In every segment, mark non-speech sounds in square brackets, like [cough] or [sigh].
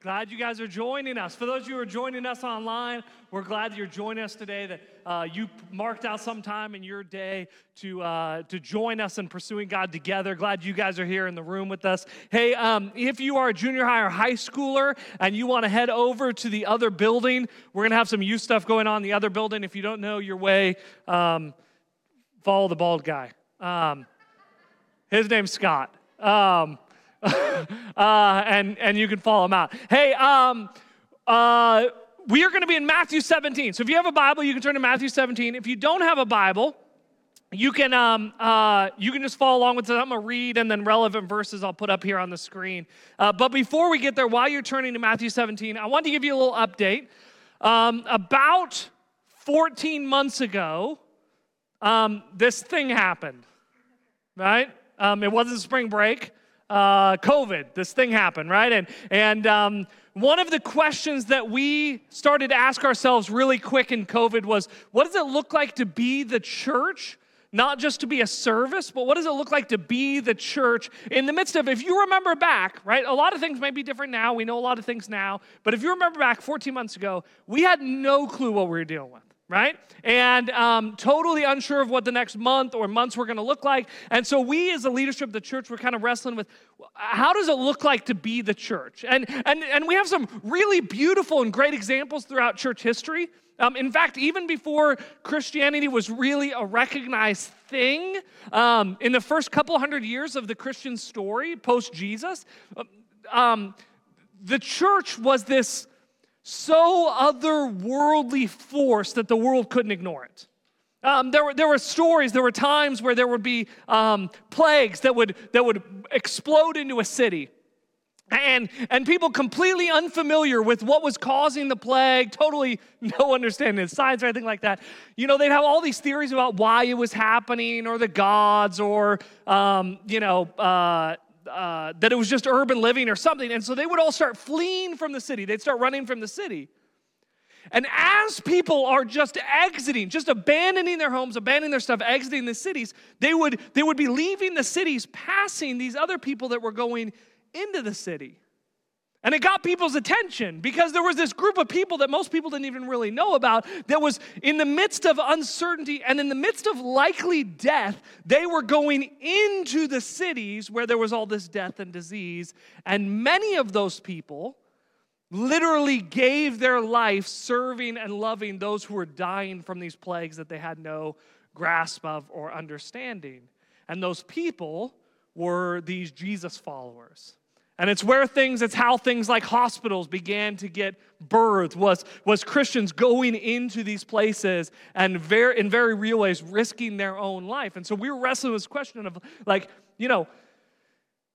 Glad you guys are joining us. For those of you who are joining us online, we're glad that you're joining us today, that uh, you marked out some time in your day to, uh, to join us in pursuing God together. Glad you guys are here in the room with us. Hey, um, if you are a junior high or high schooler and you want to head over to the other building, we're going to have some youth stuff going on in the other building. If you don't know your way, um, follow the bald guy. Um, his name's Scott. Um, [laughs] uh, and, and you can follow them out. Hey, um, uh, we are going to be in Matthew 17. So if you have a Bible, you can turn to Matthew 17. If you don't have a Bible, you can um, uh, you can just follow along with it. I'm gonna read and then relevant verses I'll put up here on the screen. Uh, but before we get there, while you're turning to Matthew 17, I want to give you a little update. Um, about 14 months ago, um, this thing happened. Right? Um, it wasn't spring break uh, COVID, this thing happened, right? And, and um, one of the questions that we started to ask ourselves really quick in COVID was what does it look like to be the church? Not just to be a service, but what does it look like to be the church in the midst of, if you remember back, right? A lot of things may be different now. We know a lot of things now. But if you remember back 14 months ago, we had no clue what we were dealing with right? And um, totally unsure of what the next month or months were going to look like. And so we, as a leadership of the church, were kind of wrestling with how does it look like to be the church? And and and we have some really beautiful and great examples throughout church history. Um, in fact, even before Christianity was really a recognized thing, um, in the first couple hundred years of the Christian story, post Jesus, um, the church was this so otherworldly force that the world couldn't ignore it. Um, there, were, there were stories, there were times where there would be um, plagues that would, that would explode into a city. And, and people completely unfamiliar with what was causing the plague, totally [laughs] no understanding of science or anything like that. You know, they'd have all these theories about why it was happening, or the gods, or, um, you know, uh, uh, that it was just urban living or something. And so they would all start fleeing from the city. They'd start running from the city. And as people are just exiting, just abandoning their homes, abandoning their stuff, exiting the cities, they would, they would be leaving the cities, passing these other people that were going into the city. And it got people's attention because there was this group of people that most people didn't even really know about that was in the midst of uncertainty and in the midst of likely death, they were going into the cities where there was all this death and disease. And many of those people literally gave their life serving and loving those who were dying from these plagues that they had no grasp of or understanding. And those people were these Jesus followers. And it's where things, it's how things like hospitals began to get birthed, was, was Christians going into these places and very, in very real ways risking their own life. And so we were wrestling with this question of like, you know,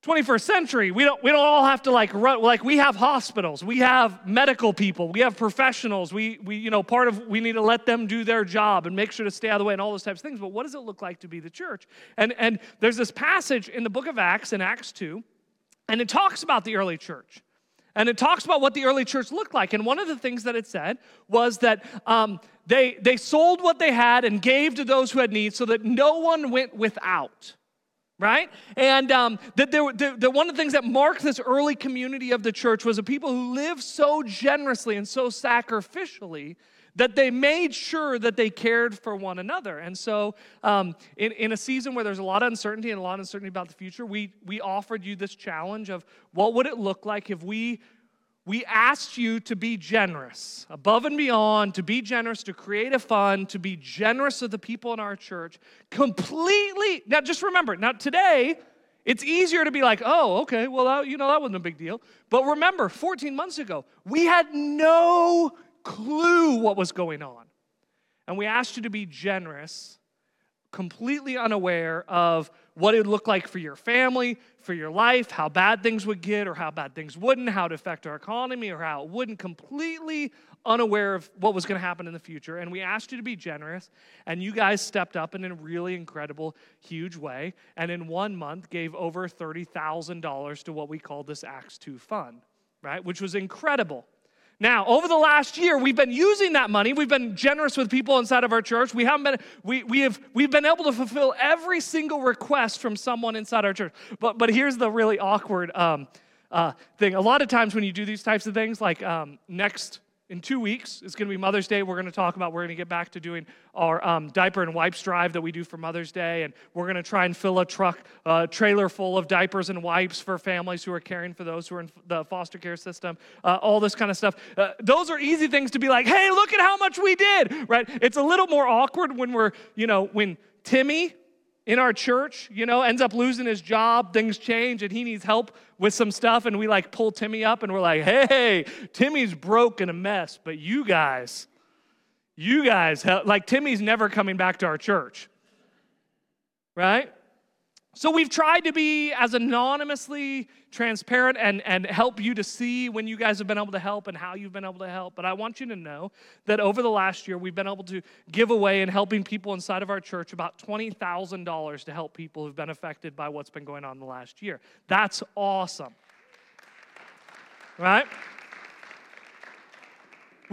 21st century, we don't, we don't all have to like run, like we have hospitals, we have medical people, we have professionals, we, we, you know, part of, we need to let them do their job and make sure to stay out of the way and all those types of things. But what does it look like to be the church? And, and there's this passage in the book of Acts, in Acts 2, and it talks about the early church. And it talks about what the early church looked like. And one of the things that it said was that um, they, they sold what they had and gave to those who had need so that no one went without. Right? And um, that, there, that one of the things that marked this early community of the church was a people who lived so generously and so sacrificially that they made sure that they cared for one another. And so, um, in, in a season where there's a lot of uncertainty and a lot of uncertainty about the future, we, we offered you this challenge of what would it look like if we we asked you to be generous, above and beyond, to be generous, to create a fund, to be generous of the people in our church, completely. Now, just remember, now today, it's easier to be like, oh, okay, well, that, you know, that wasn't a big deal. But remember, 14 months ago, we had no clue what was going on. And we asked you to be generous, completely unaware of what it would look like for your family, for your life, how bad things would get or how bad things wouldn't, how it affect our economy or how it wouldn't, completely unaware of what was going to happen in the future. And we asked you to be generous, and you guys stepped up in a really incredible, huge way. And in one month, gave over $30,000 to what we call this Acts 2 fund, right? Which was incredible. Now, over the last year, we've been using that money. We've been generous with people inside of our church. We haven't been, we, we have, we've been able to fulfill every single request from someone inside our church. But, but here's the really awkward um, uh, thing. A lot of times when you do these types of things, like um, next in two weeks, it's going to be Mother's Day. We're going to talk about, we're going to get back to doing our um, diaper and wipes drive that we do for Mother's Day. And we're going to try and fill a truck, uh, trailer full of diapers and wipes for families who are caring for those who are in the foster care system, uh, all this kind of stuff. Uh, those are easy things to be like, hey, look at how much we did, right? It's a little more awkward when we're, you know, when Timmy, in our church, you know, ends up losing his job, things change, and he needs help with some stuff, and we like pull Timmy up and we're like, hey, Timmy's broke and a mess, but you guys, you guys, like Timmy's never coming back to our church, right? So we've tried to be as anonymously transparent and, and help you to see when you guys have been able to help and how you've been able to help. But I want you to know that over the last year, we've been able to give away and helping people inside of our church about $20,000 to help people who've been affected by what's been going on the last year. That's awesome. Right?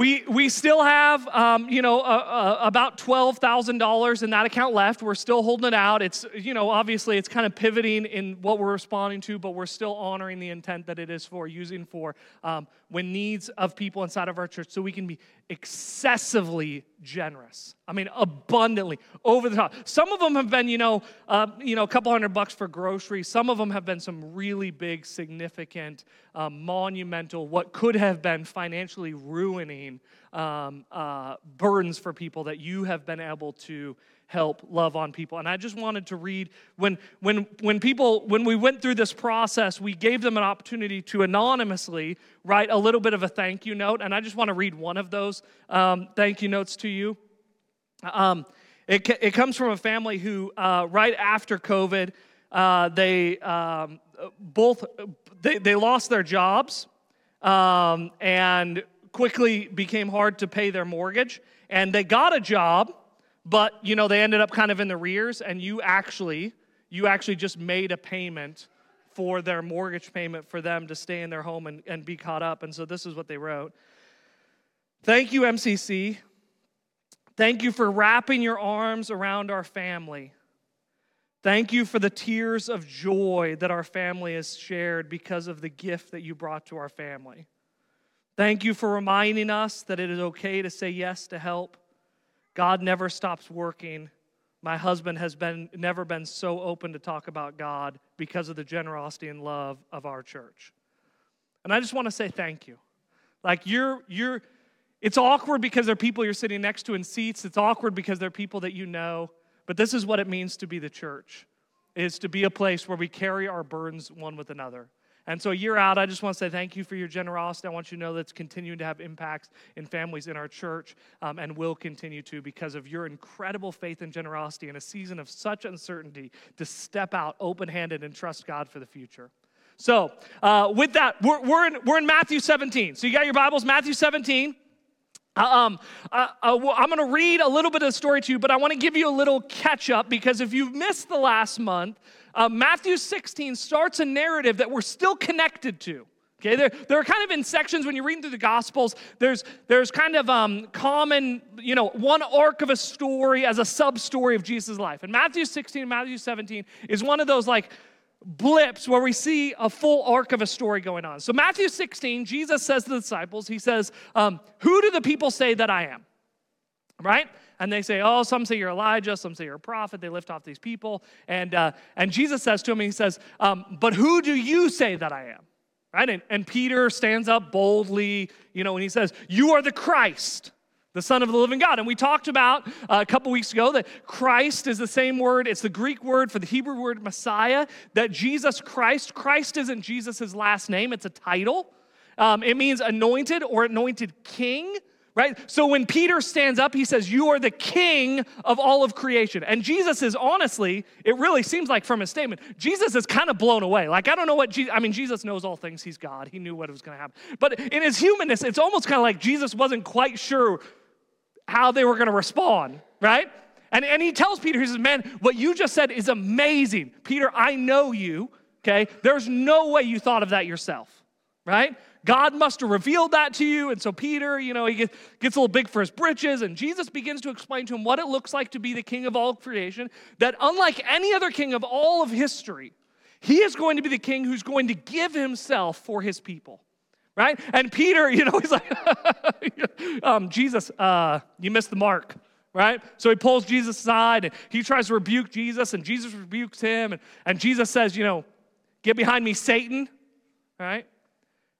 We, we still have, um, you know, uh, uh, about $12,000 in that account left. We're still holding it out. It's, you know, obviously it's kind of pivoting in what we're responding to, but we're still honoring the intent that it is for, using for um, when needs of people inside of our church so we can be excessively generous. I mean, abundantly, over the top. Some of them have been, you know, uh, you know, a couple hundred bucks for groceries. Some of them have been some really big, significant, um, monumental, what could have been financially ruining um, uh, burdens for people that you have been able to help love on people. And I just wanted to read when when when people when we went through this process, we gave them an opportunity to anonymously write a little bit of a thank you note. And I just want to read one of those um, thank you notes to you. Um, it, it comes from a family who, uh, right after COVID, uh, they um, both they, they lost their jobs um, and quickly became hard to pay their mortgage. And they got a job but you know they ended up kind of in the rears and you actually you actually just made a payment for their mortgage payment for them to stay in their home and, and be caught up and so this is what they wrote. Thank you mcc thank you for wrapping your arms around our family. Thank you for the tears of joy that our family has shared because of the gift that you brought to our family. Thank you for reminding us that it is okay to say yes to help God never stops working. My husband has been never been so open to talk about God because of the generosity and love of our church. And I just want to say thank you. Like you're you're it's awkward because there are people you're sitting next to in seats. It's awkward because there are people that you know. But this is what it means to be the church. Is to be a place where we carry our burdens one with another. And so, a year out, I just want to say thank you for your generosity. I want you to know that it's continuing to have impacts in families in our church um, and will continue to because of your incredible faith and generosity in a season of such uncertainty to step out open handed and trust God for the future. So, uh, with that, we're, we're, in, we're in Matthew 17. So, you got your Bibles, Matthew 17. Uh, um, uh, I'm going to read a little bit of the story to you, but I want to give you a little catch up because if you've missed the last month, uh, Matthew 16 starts a narrative that we're still connected to. Okay, there, there are kind of in sections when you're reading through the Gospels, there's, there's kind of um, common, you know, one arc of a story as a sub story of Jesus' life. And Matthew 16 and Matthew 17 is one of those like blips where we see a full arc of a story going on. So, Matthew 16, Jesus says to the disciples, He says, um, Who do the people say that I am? Right? and they say, Oh, some say you're Elijah, some say you're a prophet. They lift off these people. And, uh, and Jesus says to him, He says, um, But who do you say that I am? Right? And, and Peter stands up boldly, you know, and he says, You are the Christ the Son of the living God. And we talked about uh, a couple weeks ago that Christ is the same word, it's the Greek word for the Hebrew word Messiah, that Jesus Christ, Christ isn't Jesus' last name, it's a title. Um, it means anointed or anointed king right? So when Peter stands up, he says, You are the king of all of creation. And Jesus is honestly, it really seems like from his statement, Jesus is kind of blown away. Like, I don't know what Jesus, I mean, Jesus knows all things, he's God. He knew what was going to happen. But in his humanness, it's almost kind of like Jesus wasn't quite sure how they were going to respond, right? And, and he tells Peter, he says, Man, what you just said is amazing. Peter, I know you, okay? There's no way you thought of that yourself, right? God must have revealed that to you. And so Peter, you know, he gets, gets a little big for his britches, and Jesus begins to explain to him what it looks like to be the king of all creation, that unlike any other king of all of history, He is going to be the king who's going to give himself for his people. Right? And Peter, you know, [laughs] he's like, um, Jesus, uh, you missed the mark right? So he pulls Jesus aside and he tries to rebuke Jesus, and Jesus rebukes him. And, and Jesus says, You know, get behind me, Satan, right?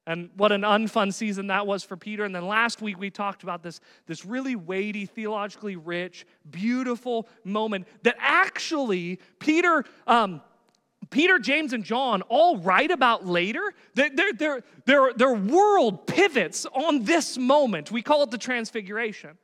And what an unfun season that was for Peter. And then last week we talked about this, this really weighty, theologically rich, beautiful moment that actually Peter. Um, Peter, James, and John all write about later. Their, their, their, their world pivots on this moment. We call it the transfiguration.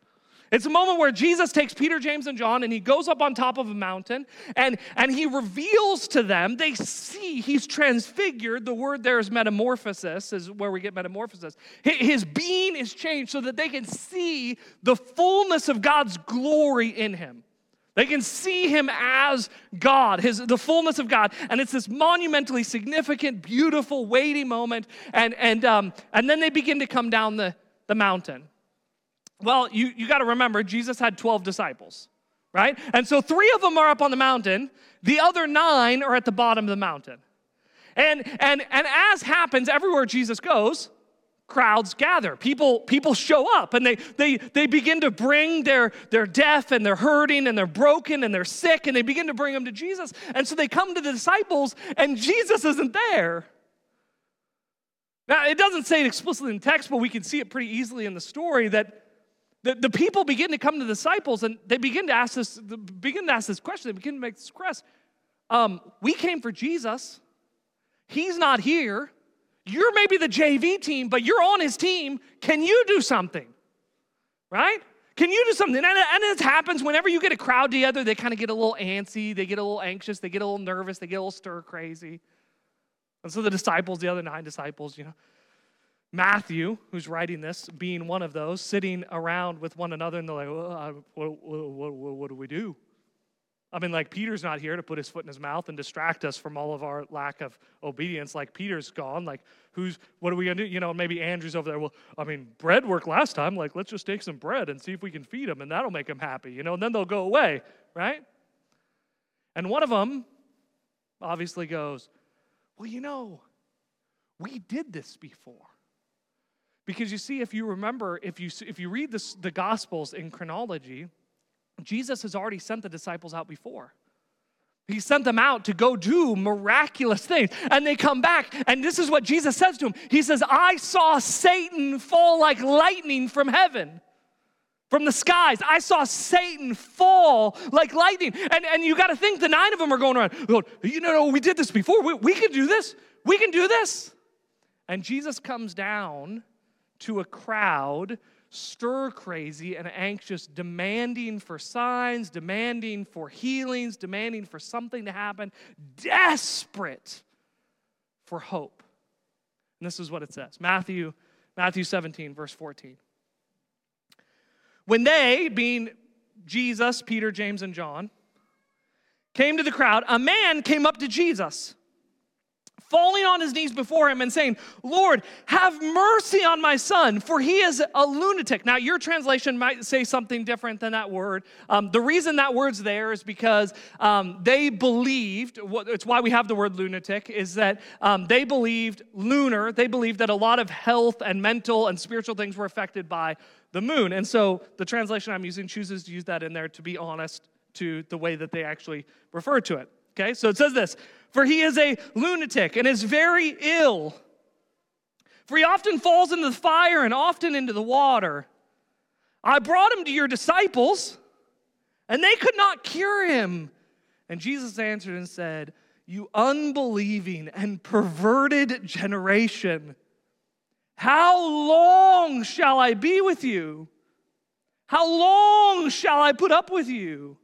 It's a moment where Jesus takes Peter, James, and John and he goes up on top of a mountain and, and he reveals to them, they see he's transfigured. The word there is metamorphosis, is where we get metamorphosis. His being is changed so that they can see the fullness of God's glory in him. They can see him as God, his, the fullness of God. And it's this monumentally significant, beautiful, weighty moment. And, and, um, and then they begin to come down the, the mountain. Well, you, you got to remember, Jesus had 12 disciples, right? And so three of them are up on the mountain, the other nine are at the bottom of the mountain. And, and, and as happens everywhere Jesus goes, crowds gather people people show up and they they they begin to bring their their deaf and they're hurting and they're broken and they're sick and they begin to bring them to jesus and so they come to the disciples and jesus isn't there now it doesn't say it explicitly in text but we can see it pretty easily in the story that the, the people begin to come to the disciples and they begin to ask this, begin to ask this question. They begin to make this request. Um, we came for Jesus. He's not here. You're maybe the JV team, but you're on his team. Can you do something? Right? Can you do something? And, and it happens whenever you get a crowd together, they kind of get a little antsy, they get a little anxious, they get a little nervous, they get a little stir crazy. And so the disciples, the other nine disciples, you know, Matthew, who's writing this, being one of those, sitting around with one another, and they're like, what, what, what, what, do we do? I mean, like, Peter's not here to put his foot in his mouth and distract us from all of our lack of obedience. Like, Peter's gone. Like, who's, what are we going to do? You know, maybe Andrew's over there. Well, I mean, bread worked last time. Like, let's just take some bread and see if we can feed them, and that'll make them happy, you know, and then they'll go away, right? And one of them obviously goes, Well, you know, we did this before. Because you see, if you remember, if you, if you read this, the Gospels in chronology, Jesus has already sent the disciples out before. He sent them out to go do miraculous things. And they come back, and this is what Jesus says to them He says, I saw Satan fall like lightning from heaven, from the skies. I saw Satan fall like lightning. And, and you got to think the nine of them are going around, going, You know, we did this before. We, we can do this. We can do this. And Jesus comes down to a crowd stir crazy and anxious, demanding for signs, demanding for healings, demanding for something to happen, desperate for hope. And this is what it says Matthew, Matthew 17, verse 14. When they, being Jesus, Peter, James, and John, came to the crowd, a man came up to Jesus falling on his knees before him and saying, Lord, have mercy on my son, for he is a lunatic. Now, your translation might say something different than that word. Um, the reason that word's there is because um, they believed, it's why we have the word lunatic, is that um, they believed lunar, they believed that a lot of health and mental and spiritual things were affected by the moon. And so the translation I'm using chooses to use that in there to be honest to the way that they actually refer to it. Okay, so it says this For he is a lunatic and is very ill. For he often falls into the fire and often into the water. I brought him to your disciples, and they could not cure him. And Jesus answered and said, You unbelieving and perverted generation, how long shall I be with you? How long shall I put up with you?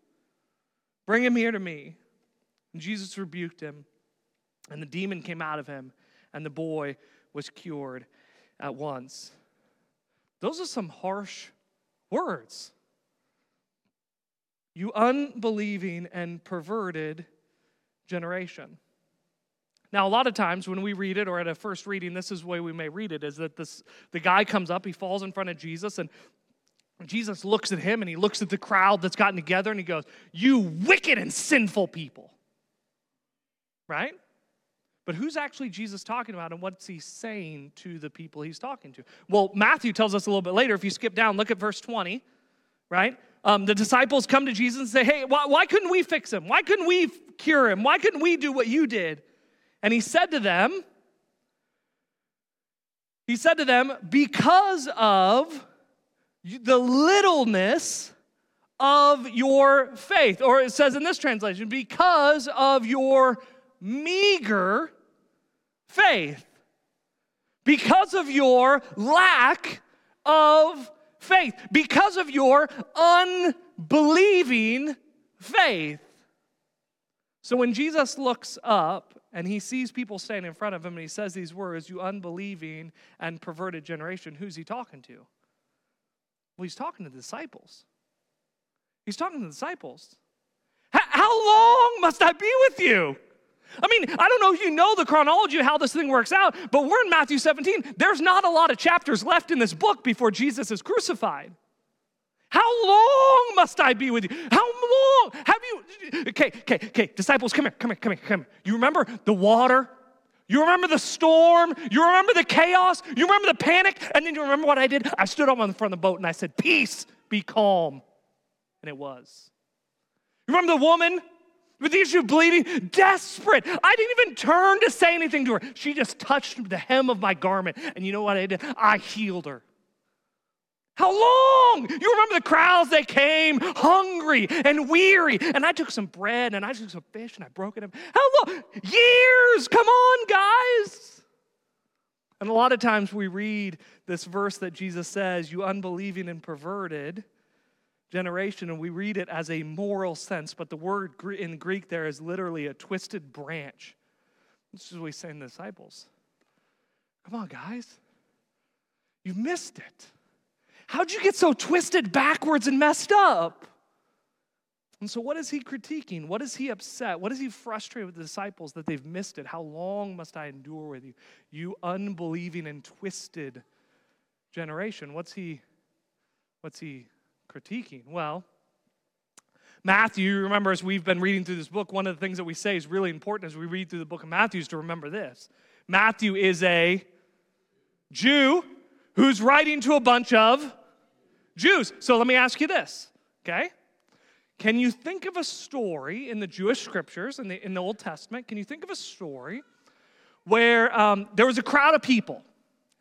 Bring him here to me. And Jesus rebuked him, and the demon came out of him, and the boy was cured at once. Those are some harsh words. You unbelieving and perverted generation. Now, a lot of times when we read it, or at a first reading, this is the way we may read it: is that this the guy comes up, he falls in front of Jesus, and Jesus looks at him and he looks at the crowd that's gotten together and he goes, You wicked and sinful people right? But who's actually Jesus talking about and what's he saying to the people he's talking to? Well, Matthew tells us a little bit later. If you skip down, look at verse 20, right? Um, the disciples come to Jesus and say, Hey, why, why couldn't we fix him? Why couldn't we cure him? Why couldn't we do what you did? And he said to them, He said to them, Because of the littleness of your faith. Or it says in this translation, because of your meager faith because of your lack of faith, because of your unbelieving faith. So when Jesus looks up and he sees people standing in front of him and he says these words, You unbelieving and perverted generation, who's he talking to? Well, he's talking to the disciples. He's talking to the disciples. How long must I be with you? I mean, I don't know if you know the chronology of how this thing works out, but we're in Matthew 17. There's not a lot of chapters left in this book before Jesus is crucified. How long must I be with you? How long have you? Okay, okay, okay. Disciples, come here, come here, come here, come here. You remember the water? You remember the storm? You remember the chaos? You remember the panic? And then you remember what I did? I stood up on the front of the boat and I said, Peace, be calm. And it was. You remember the woman with the issue bleeding, desperate. I didn't even turn to say anything to her. She just touched the hem of my garment. And you know what I did? I healed her. How long? You remember the crowds that came hungry and weary. And I took some bread and I took some fish and I broke it up. How long? Years. Come on, guys. And a lot of times we read this verse that Jesus says, You unbelieving and perverted generation, and we read it as a moral sense, but the word in Greek there is literally a twisted branch. This is what he's saying to the disciples. Come on, guys. You missed it. How'd you get so twisted backwards and messed up? And so, what is he critiquing? What is he upset? What is he frustrated with the disciples that they've missed it? How long must I endure with you? You unbelieving and twisted generation. What's he, what's he critiquing? Well, Matthew, remember, as we've been reading through this book, one of the things that we say is really important as we read through the book of Matthew is to remember this. Matthew is a Jew who's writing to a bunch of Jews. So let me ask you this, okay? Can you think of a story in the Jewish scriptures, in the, in the Old Testament, can you think of a story where um, there was a crowd of people?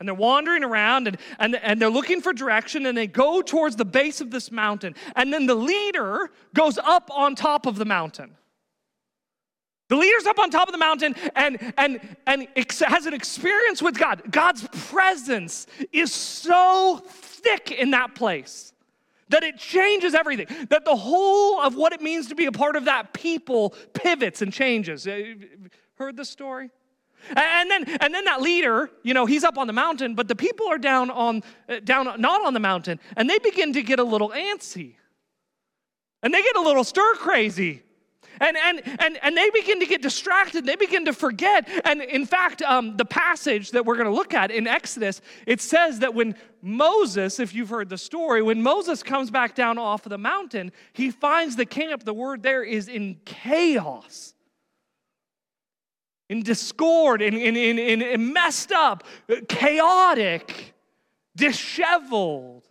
And they're wandering around and, and, and they're looking for direction and they go towards the base of this mountain. And then the leader goes up on top of the mountain. The leader's up on top of the mountain and, and, and has an experience with God. God's presence is so thick in that place that it changes everything. That the whole of what it means to be a part of that people pivots and changes. Uh, heard the story? And then, and then that leader, you know, he's up on the mountain, but the people are down on, uh, down not on the mountain, and they begin to get a little antsy, and they get a little stir crazy, and and and and they begin to get distracted. They begin to forget. And in fact, um, the passage that we're going to look at in Exodus, it says that when Moses, if you've heard the story, when Moses comes back down off of the mountain, he finds the camp. The word there is in chaos in discord, in, in, in, in messed up, chaotic, disheveled.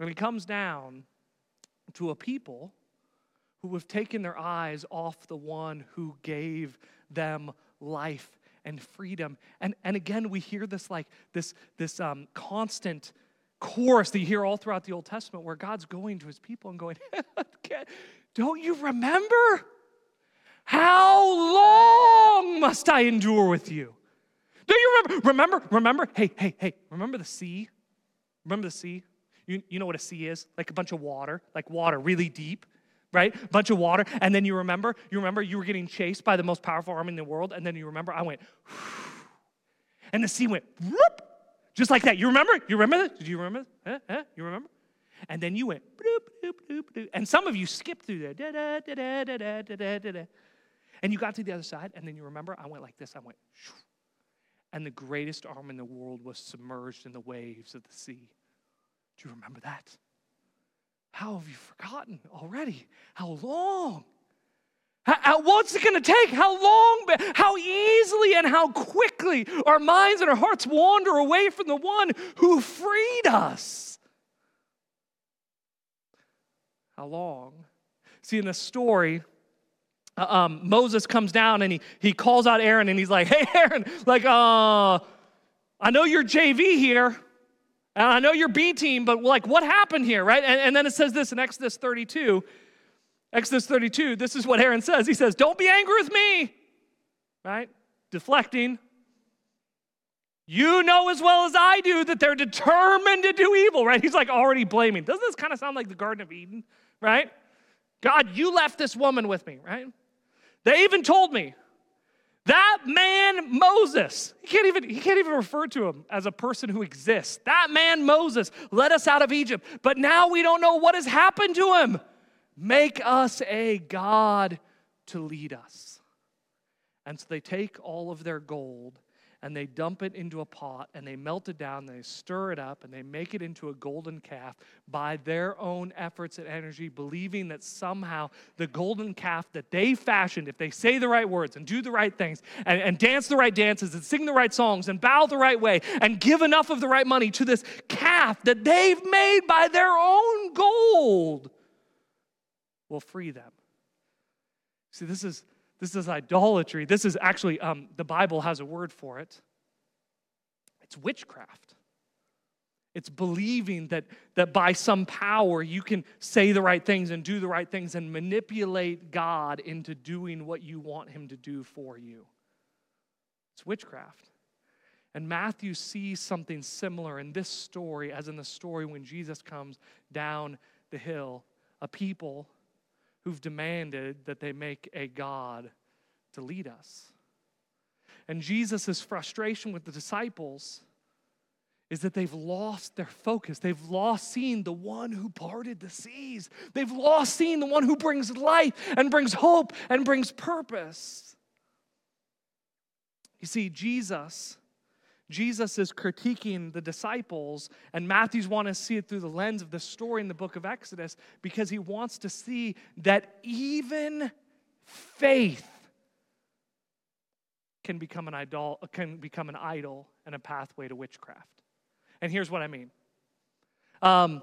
And he comes down to a people who have taken their eyes off the one who gave them life and freedom. And, and again, we hear this like this, this um, constant chorus that you hear all throughout the Old Testament where God's going to his people and going, [laughs] Don't you remember? How long must I endure with you? Do you remember? Remember, remember, hey, hey, hey, remember the sea? Remember the sea? You, you know what a sea is? Like a bunch of water, like water really deep, right? A bunch of water. And then you remember, you remember you were getting chased by the most powerful army in the world. And then you remember, I went, [sighs] and the sea went, whoop, just like that. You remember? You remember that? Do you remember? Huh? Huh? You remember? And then you went. And some of you skipped through there. Da, da, da, da, da, da, da, da. And you got to the other side, and then you remember, I went like this. I went, Shoo. and the greatest arm in the world was submerged in the waves of the sea. Do you remember that? How have you forgotten already? How long? How, what's it going to take? How long? How easily and how quickly our minds and our hearts wander away from the one who freed us. How long? See, in the story, um, Moses comes down and he, he calls out Aaron and he's like, Hey, [laughs] Aaron, like, uh, I know you're JV here, and I know you're B team, but like, what happened here, right? And, and then it says this in Exodus 32. Exodus 32, this is what Aaron says. He says, Don't be angry with me, right? Deflecting. You know as well as I do that they're determined to do evil, right? He's like already blaming. Doesn't this kind of sound like the Garden of Eden, right? God, you left this woman with me, right? They even told me that man Moses, he can't even he can't even refer to him as a person who exists. That man Moses led us out of Egypt, but now we don't know what has happened to him. Make us a god to lead us. And so they take all of their gold and they dump it into a pot and they melt it down, and they stir it up, and they make it into a golden calf by their own efforts and energy, believing that somehow the golden calf that they fashioned, if they say the right words and do the right things and, and dance the right dances and sing the right songs and bow the right way and give enough of the right money to this calf that they've made by their own gold, will free them. See, this is this is idolatry. This is actually, um, the Bible has a word for it. It's witchcraft. It's believing that, that by some power you can say the right things and do the right things and manipulate God into doing what you want Him to do for you. It's witchcraft. And Matthew sees something similar in this story as in the story when Jesus comes down the hill. A people who've demanded that they make a God to lead us. And Jesus' frustration with the disciples is that they've lost their focus. They've lost seeing the one who parted the seas. They've lost seeing the one who brings life and brings hope and brings purpose. You see, Jesus Jesus is critiquing the disciples, and Matthew's want to see it through the lens of the story in the book of Exodus because he wants to see that even faith can become an idol, can become an idol and a pathway to witchcraft. And here's what I mean. Um,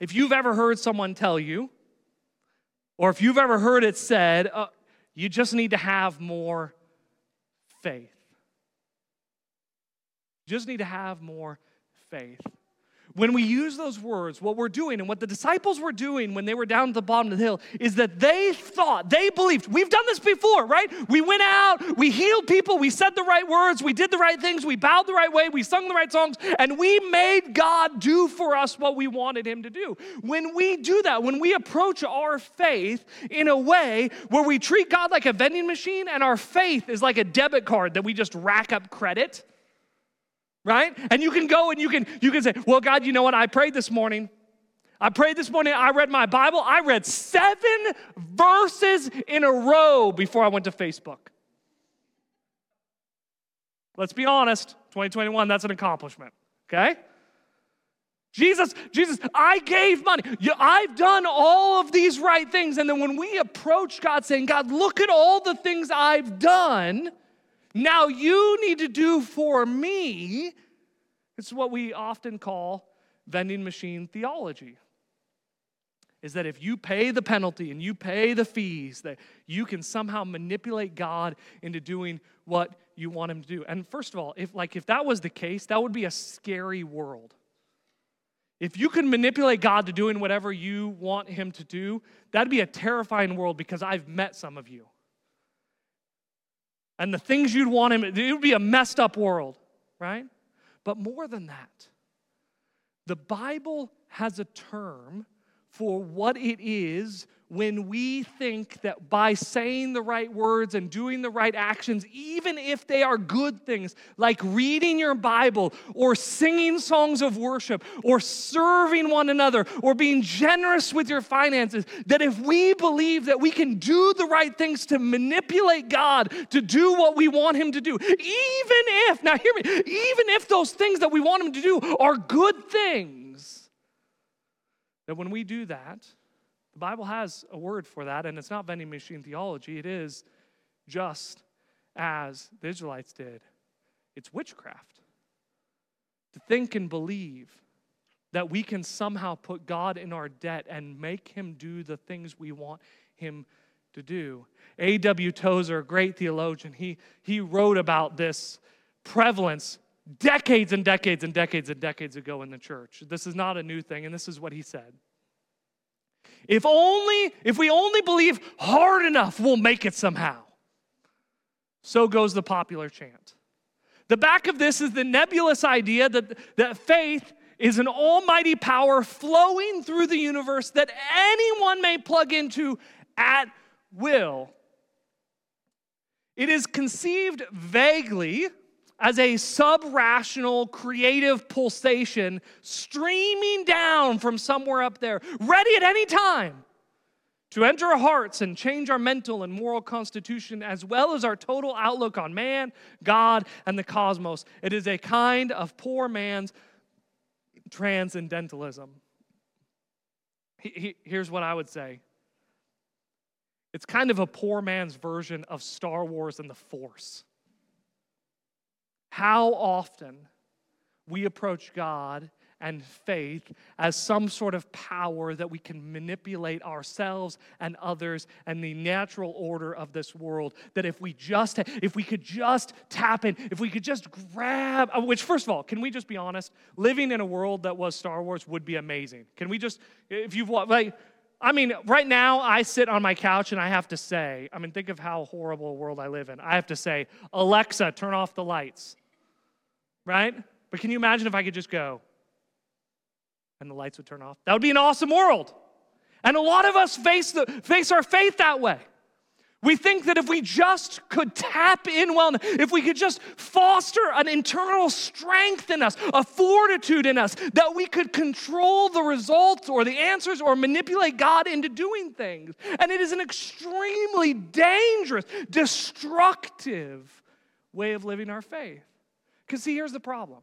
if you've ever heard someone tell you, or if you've ever heard it said, uh, you just need to have more faith just need to have more faith. When we use those words, what we're doing and what the disciples were doing when they were down at the bottom of the hill is that they thought, they believed, we've done this before, right? We went out, we healed people, we said the right words, we did the right things, we bowed the right way, we sung the right songs, and we made God do for us what we wanted Him to do. When we do that, when we approach our faith in a way where we treat God like a vending machine and our faith is like a debit card that we just rack up credit right? And you can go and you can you can say, "Well, God, you know what? I prayed this morning. I prayed this morning. I read my Bible. I read 7 verses in a row before I went to Facebook." Let's be honest, 2021 that's an accomplishment, okay? Jesus, Jesus, I gave money. I've done all of these right things. And then when we approach God saying, God, look at all the things I've done, now you need to do for me. It's what we often call vending machine theology. Is that if you pay the penalty and you pay the fees, that you can somehow manipulate God into doing what you want him to do. And first of all, if like if that was the case, that would be a scary world. If you can manipulate God to doing whatever you want him to do, that'd be a terrifying world because I've met some of you and the things you'd want him, it would be a messed up world, right? But more than that, the Bible has a term for what it is when we think that by saying the right words and doing the right actions, even if they are good things, like reading your Bible or singing songs of worship or serving one another or being generous with your finances, that if we believe that we can do the right things to manipulate God to do what we want Him to do, even if, now hear me, even if those things that we want Him to do are good things, that when we do that, the Bible has a word for that, and it's not vending machine theology, it is just as the Israelites did, it's witchcraft. To think and believe that we can somehow put God in our debt and make him do the things we want him to do. A.W. Tozer, a great theologian, he, he wrote about this prevalence decades and decades and decades and decades ago in the church. This is not a new thing, and this is what he said. If only, if we only believe hard enough, we'll make it somehow. So goes the popular chant. The back of this is the nebulous idea that, that faith is an almighty power flowing through the universe that anyone may plug into at will. It is conceived vaguely as a sub-rational creative pulsation streaming down from somewhere up there, ready at any time to enter our hearts and change our mental and moral constitution, as well as our total outlook on man, God, and the cosmos. It is a kind of poor man's transcendentalism. Here's what I would say it's kind of a poor man's version of Star Wars and the Force. How often we approach God and faith as some sort of power that we can manipulate ourselves and others and the natural order of this world that if we just if we could just tap in if we could just grab uh, which first of all can we just be honest living in a world that was star wars would be amazing can we just if you've like I mean, right now I sit on my couch and I have to say, I mean, think of how horrible a world I live in. I have to say, Alexa, turn off the lights. Right? But can you imagine if I could just go, and the lights would turn off. That would be an awesome world. And a lot of us face, the, face our faith that way. We think that if we just could tap in well, if we could just foster an internal strength in us, a fortitude in us, that we could control the results or the answers or manipulate God into doing things. And it is an extremely dangerous, destructive way of living our faith. Because, see, here's the problem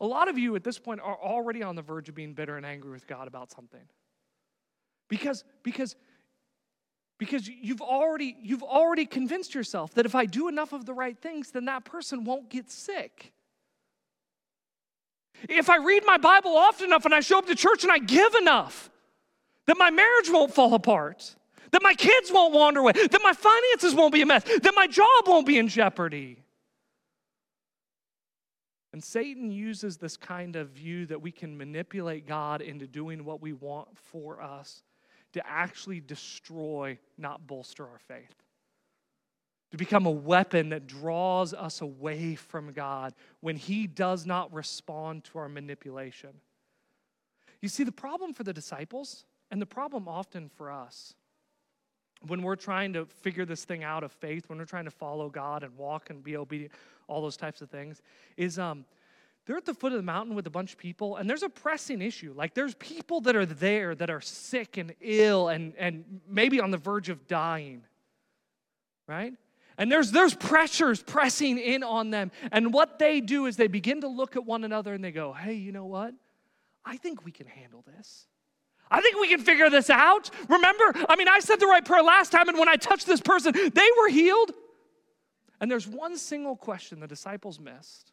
a lot of you at this point are already on the verge of being bitter and angry with God about something. Because, because, because you've already, you've already convinced yourself that if I do enough of the right things, then that person won't get sick. If I read my Bible often enough and I show up to church and I give enough, that my marriage won't fall apart, that my kids won't wander away, that my finances won't be a mess, that my job won't be in jeopardy. And Satan uses this kind of view that we can manipulate God into doing what we want for us to actually destroy, not bolster our faith. To become a weapon that draws us away from God when He does not respond to our manipulation. You see, the problem for the disciples, and the problem often for us, when we're trying to figure this thing out of faith, when we're trying to follow God and walk and be obedient, all those types of things, is um, they're at the foot of the mountain with a bunch of people, and there's a pressing issue. Like there's people that are there that are sick and ill and, and maybe on the verge of dying. Right? And there's there's pressures pressing in on them. And what they do is they begin to look at one another and they go, hey, you know what? I think we can handle this. I think we can figure this out. Remember, I mean, I said the right prayer last time, and when I touched this person, they were healed. And there's one single question the disciples missed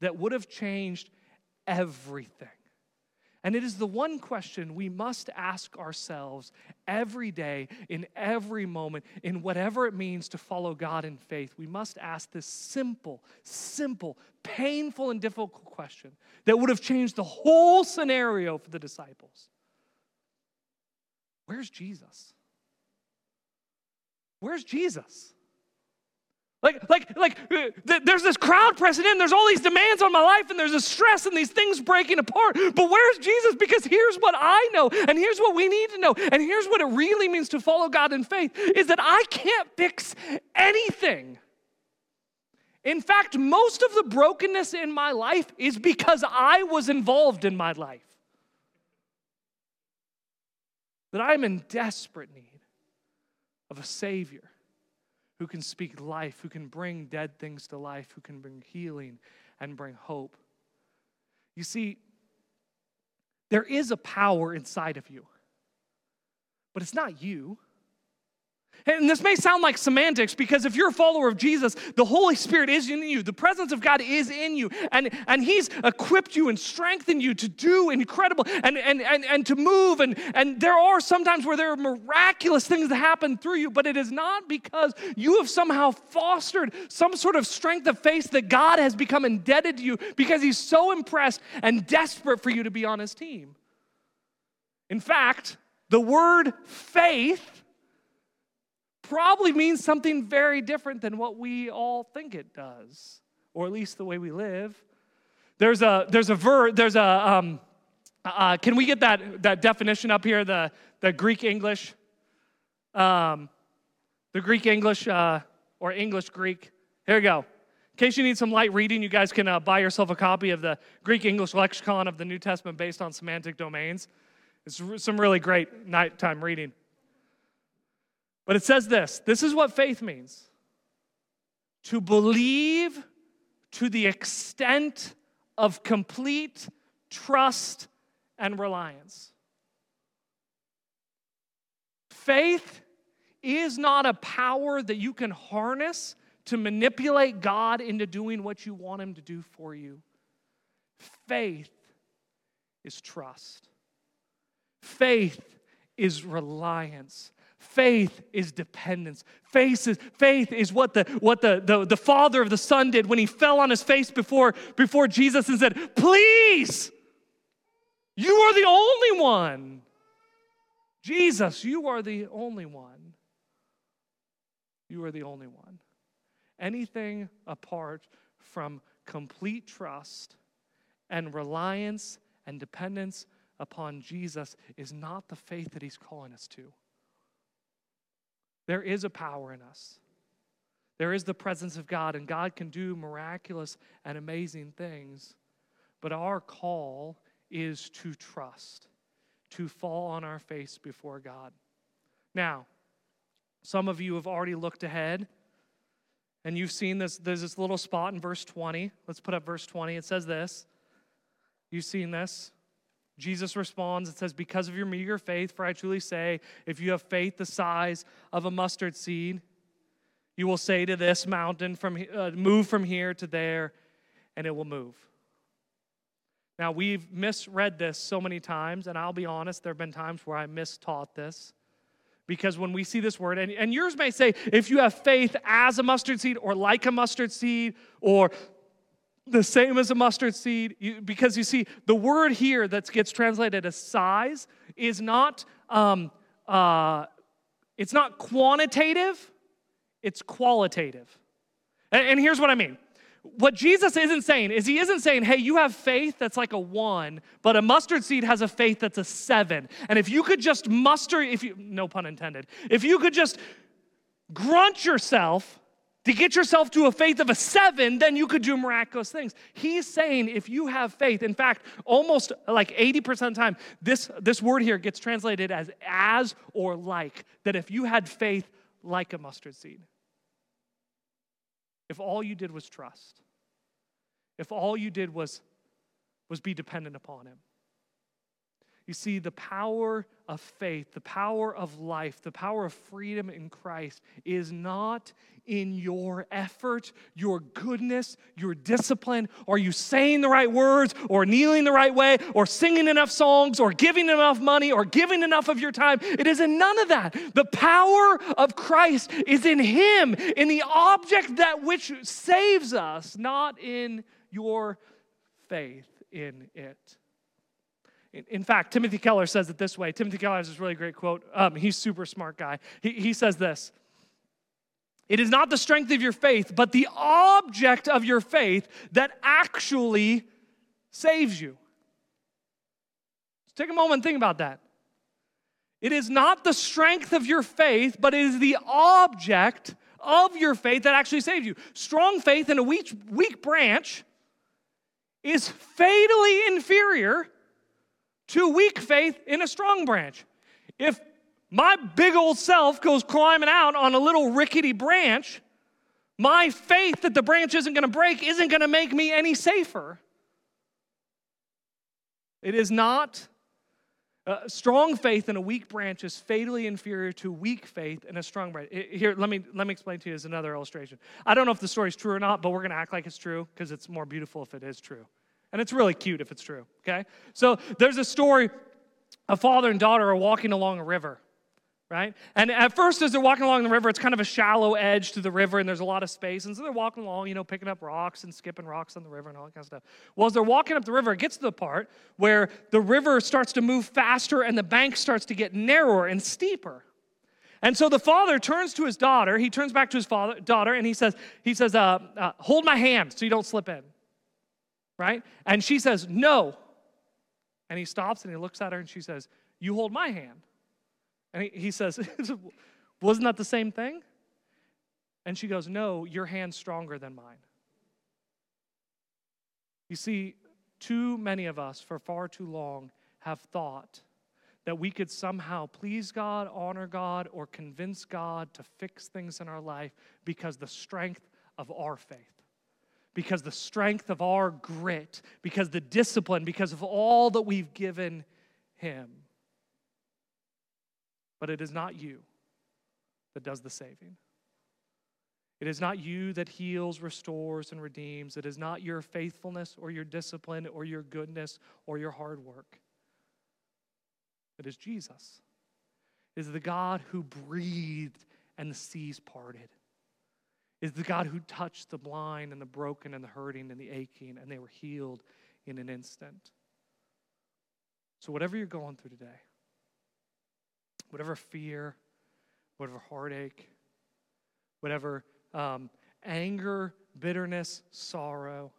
that would have changed everything. And it is the one question we must ask ourselves every day, in every moment, in whatever it means to follow God in faith. We must ask this simple, simple, painful, and difficult question that would have changed the whole scenario for the disciples Where's Jesus? Where's Jesus? Like, like, like, uh, there's this crowd pressing in. There's all these demands on my life, and there's a stress and these things breaking apart. But where's Jesus? Because here's what I know, and here's what we need to know, and here's what it really means to follow God in faith is that I can't fix anything. In fact, most of the brokenness in my life is because I was involved in my life. That I'm in desperate need of a Savior who can speak life, who can bring dead things to life, who can bring healing and bring hope. You see, there is a power inside of you, but it's not you. And this may sound like semantics because if you're a follower of Jesus, the Holy Spirit is in you. The presence of God is in you. And, and He's equipped you and strengthened you to do incredible and, and, and, and to move. And, and there are sometimes where there are miraculous things that happen through you, but it is not because you have somehow fostered some sort of strength of faith that God has become indebted to you because He's so impressed and desperate for you to be on His team. In fact, the word faith probably means something very different than what we all think it does, or at least the way we live. There's a there's a ver there's a um, uh, can we get that that definition up here the the Greek English, um, the Greek English uh, or English Greek. Here we go. In case you need some light reading, you guys can uh, buy yourself a copy of the Greek English lexicon of the New Testament based on semantic domains. It's some really great nighttime reading. But it says this this is what faith means to believe to the extent of complete trust and reliance. Faith is not a power that you can harness to manipulate God into doing what you want Him to do for you. Faith is trust, faith is reliance. Faith is dependence. Faith is, faith is what, the, what the, the, the father of the son did when he fell on his face before, before Jesus and said, Please, you are the only one. Jesus, you are the only one. You are the only one. Anything apart from complete trust and reliance and dependence upon Jesus is not the faith that he's calling us to. There is a power in us. There is the presence of God, and God can do miraculous and amazing things. But our call is to trust, to fall on our face before God. Now, some of you have already looked ahead and you've seen this. There's this little spot in verse 20. Let's put up verse 20. It says this. You've seen this. Jesus responds, it says, Because of your meager faith, for I truly say, if you have faith the size of a mustard seed, you will say to this mountain, from, uh, Move from here to there, and it will move. Now, we've misread this so many times, and I'll be honest, there have been times where I mistaught this. Because when we see this word, and, and yours may say, if you have faith as a mustard seed, or like a mustard seed, or the same as a mustard seed. You, because you see the word here that gets translated as size is not um, uh, it's not quantitative it's qualitative. And, and here's what i mean. What jesus isn't saying is he isn't saying hey you have faith that's like a one but a mustard seed has a faith that's a seven. And if you could just muster if you no pun intended if you could just grunt yourself to get yourself to a faith of a seven, then you could do miraculous things. He's saying if you have faith, in fact, almost like 80% of the time, this, this word here gets translated as as or like, that if you had faith like a mustard seed, if all you did was trust, if all you did was, was be dependent upon Him, you see, the power of faith, the power of life, the power of freedom in Christ is not in your effort, your goodness, your discipline, Are you saying the right words, or kneeling the right way, or singing enough songs, or giving enough money, or giving enough of your time. It is in none of that. The power of Christ is in Him, in the object that which saves us, not in your faith in it. In fact, Timothy Keller says it this way. Timothy Keller has this really great quote. Um, he's super smart guy. He, he says this It is not the strength of your faith, but the object of your faith that actually saves you. take a moment and think about that. It is not the strength of your faith, but it is the object of your faith that actually saves you. Strong faith in a weak, weak branch is fatally inferior to weak faith in a strong branch. If my big old self goes climbing out on a little rickety branch, my faith that the branch isn't going to break isn't going to make me any safer. It is not Uh, strong faith in a weak branch is fatally inferior to weak faith in a strong branch. Here, let me let me explain to you as another illustration. I don't know if the story is true or not, but we're going to act like it's true because it's more beautiful if it is true, and it's really cute if it's true. Okay, so there's a story: a father and daughter are walking along a river right? And at first, as they're walking along the river, it's kind of a shallow edge to the river, and there's a lot of space. And so they're walking along, you know, picking up rocks and skipping rocks on the river and all that kind of stuff. Well, as they're walking up the river, it gets to the part where the river starts to move faster and the bank starts to get narrower and steeper. And so the father turns to his daughter. He turns back to his father, daughter, and he says, he says, uh, uh, "Hold my hand so you don't slip in." Right? And she says, "No." And he stops and he looks at her and she says, "You hold my hand." And he, he says, [laughs] Wasn't that the same thing? And she goes, No, your hand's stronger than mine. You see, too many of us for far too long have thought that we could somehow please God, honor God, or convince God to fix things in our life because the strength of our faith, because the strength of our grit, because the discipline, because of all that we've given Him. But it is not you that does the saving. It is not you that heals, restores, and redeems. It is not your faithfulness or your discipline or your goodness or your hard work. It is Jesus. It is the God who breathed and the seas parted. Is the God who touched the blind and the broken and the hurting and the aching, and they were healed in an instant. So, whatever you're going through today, whatever fear, whatever heartache, whatever um, anger, bitterness, sorrow.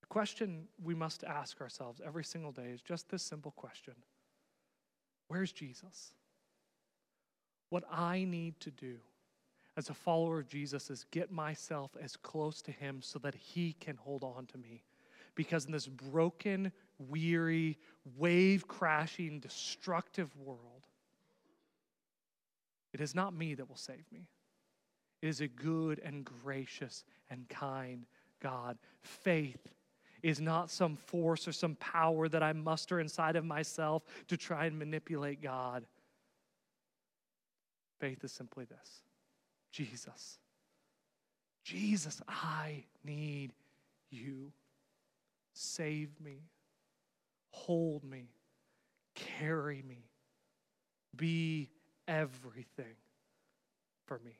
The question we must ask ourselves every single day is just this simple question Where's Jesus? What I need to do as a follower of Jesus is get myself as close to Him so that He can hold on to me. Because in this broken, weary, wave crashing, destructive world, it is not me that will save me. It is a good and gracious and kind God. Faith is not some force or some power that I muster inside of myself to try and manipulate God. Faith is simply this Jesus. Jesus, I need you. Save me hold me, carry me, be everything for me.